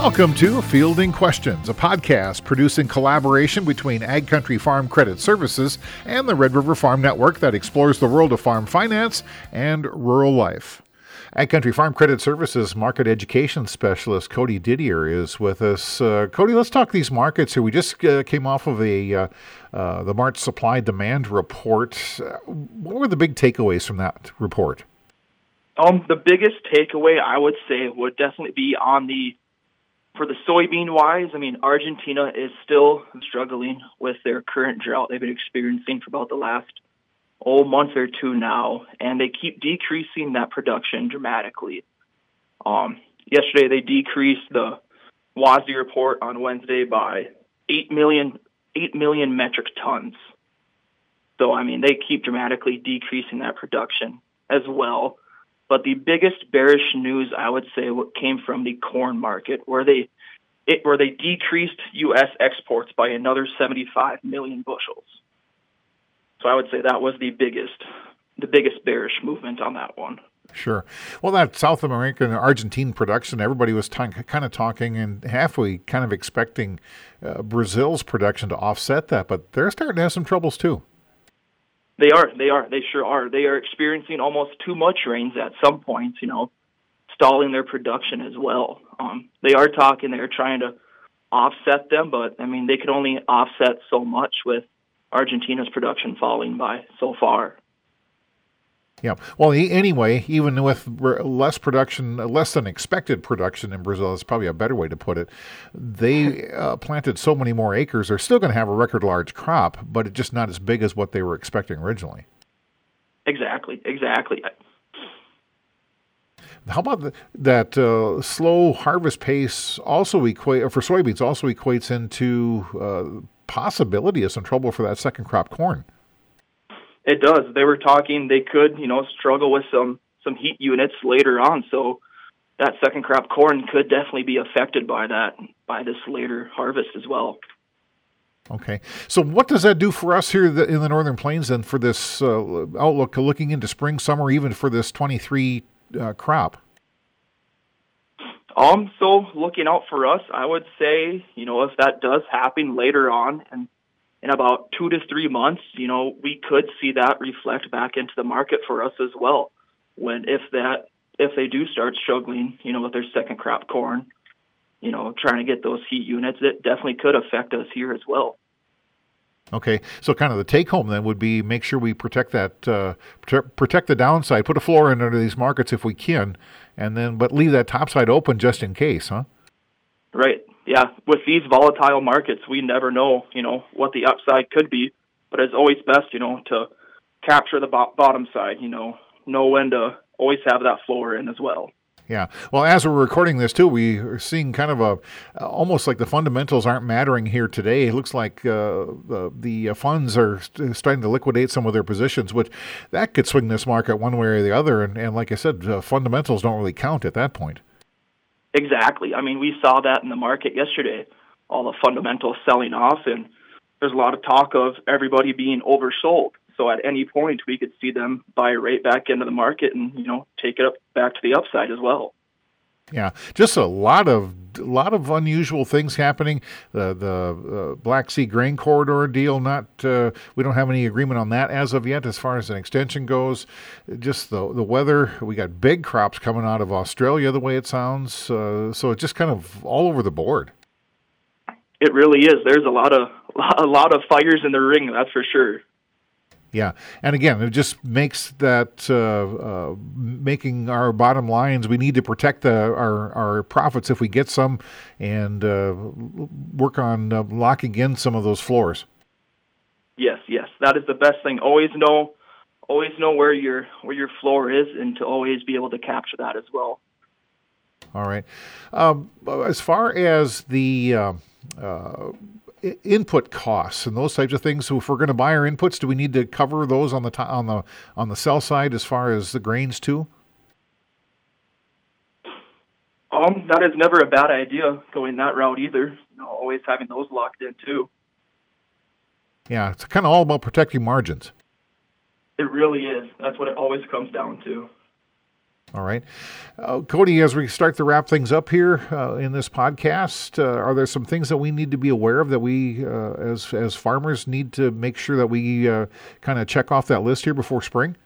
Welcome to Fielding Questions, a podcast produced in collaboration between AgCountry Farm Credit Services and the Red River Farm Network that explores the world of farm finance and rural life. AgCountry Farm Credit Services market education specialist Cody Didier is with us. Uh, Cody, let's talk these markets here. We just uh, came off of a uh, uh the March supply demand report. What were the big takeaways from that report? Um, the biggest takeaway I would say would definitely be on the for the soybean wise, I mean, Argentina is still struggling with their current drought they've been experiencing for about the last oh month or two now, and they keep decreasing that production dramatically. Um, yesterday, they decreased the WASDE report on Wednesday by eight million eight million metric tons. So, I mean, they keep dramatically decreasing that production as well. But the biggest bearish news, I would say, came from the corn market, where they it, where they decreased U.S. exports by another 75 million bushels. So I would say that was the biggest, the biggest bearish movement on that one. Sure. Well, that South American Argentine production, everybody was t- kind of talking and halfway kind of expecting uh, Brazil's production to offset that, but they're starting to have some troubles too. They are. They are. They sure are. They are experiencing almost too much rains at some points. You know, stalling their production as well. Um, they are talking. They're trying to offset them, but I mean, they can only offset so much with Argentina's production falling by so far. Yeah. Well, anyway, even with less production, less than expected production in Brazil, is probably a better way to put it. They uh, planted so many more acres. They're still going to have a record large crop, but it's just not as big as what they were expecting originally. Exactly. Exactly. How about the, that uh, slow harvest pace also equate for soybeans also equates into uh, possibility of some trouble for that second crop corn? It does. They were talking they could, you know, struggle with some some heat units later on. So that second crop corn could definitely be affected by that by this later harvest as well. Okay, so what does that do for us here in the Northern Plains and for this uh, outlook looking into spring, summer, even for this 23 uh, crop? Um, so looking out for us, I would say, you know, if that does happen later on and in about two to three months, you know, we could see that reflect back into the market for us as well. When if that if they do start struggling, you know, with their second crop corn, you know, trying to get those heat units, it definitely could affect us here as well. Okay, so kind of the take home then would be make sure we protect that uh, protect the downside, put a floor in under these markets if we can, and then but leave that top side open just in case, huh? Right yeah, with these volatile markets, we never know, you know, what the upside could be. But it's always best, you know, to capture the bo- bottom side. You know, know when to always have that floor in as well. Yeah. Well, as we're recording this too, we are seeing kind of a almost like the fundamentals aren't mattering here today. It looks like uh, the, the funds are starting to liquidate some of their positions, which that could swing this market one way or the other. And, and like I said, uh, fundamentals don't really count at that point. Exactly. I mean, we saw that in the market yesterday. All the fundamentals selling off, and there's a lot of talk of everybody being oversold. So at any point, we could see them buy right back into the market and you know take it up back to the upside as well. Yeah, just a lot of lot of unusual things happening. The the uh, Black Sea grain corridor deal. Not uh, we don't have any agreement on that as of yet, as far as an extension goes. Just the the weather. We got big crops coming out of Australia, the way it sounds. Uh, so it's just kind of all over the board. It really is. There's a lot of a lot of fires in the ring. That's for sure. Yeah, and again, it just makes that uh, uh, making our bottom lines. We need to protect the, our our profits if we get some, and uh, work on uh, locking in some of those floors. Yes, yes, that is the best thing. Always know, always know where your where your floor is, and to always be able to capture that as well. All right. Um, as far as the uh, uh, input costs and those types of things. So if we're going to buy our inputs, do we need to cover those on the t- on the on the sell side as far as the grains too? Um, that is never a bad idea going that route either. You know, always having those locked in too. Yeah, it's kind of all about protecting margins. It really is. That's what it always comes down to. All right. Uh, Cody, as we start to wrap things up here uh, in this podcast, uh, are there some things that we need to be aware of that we, uh, as, as farmers, need to make sure that we uh, kind of check off that list here before spring?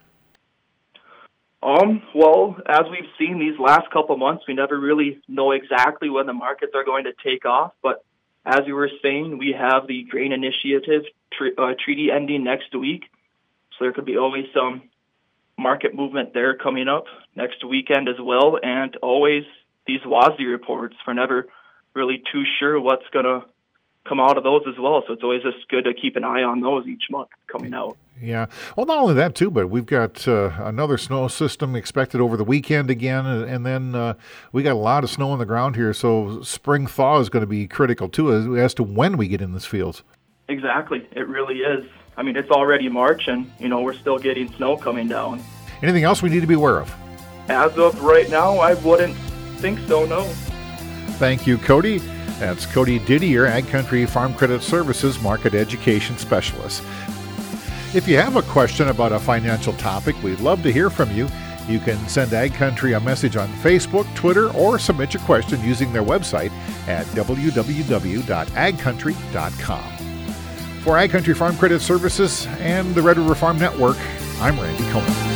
Um, well, as we've seen these last couple months, we never really know exactly when the markets are going to take off. But as you were saying, we have the grain initiative tre- uh, treaty ending next week. So there could be always some market movement there coming up next weekend as well. And always these WASDE reports, we're never really too sure what's going to come out of those as well. So it's always just good to keep an eye on those each month coming out. Yeah. Well, not only that, too, but we've got uh, another snow system expected over the weekend again. And then uh, we got a lot of snow on the ground here. So spring thaw is going to be critical, too, as, as to when we get in this fields. Exactly. It really is. I mean, it's already March, and, you know, we're still getting snow coming down. Anything else we need to be aware of? As of right now, I wouldn't think so, no. Thank you, Cody. That's Cody Didier, AgCountry Farm Credit Services Market Education Specialist. If you have a question about a financial topic, we'd love to hear from you. You can send AgCountry a message on Facebook, Twitter, or submit your question using their website at www.agcountry.com. For AgCountry Farm Credit Services and the Red River Farm Network, I'm Randy Koenen.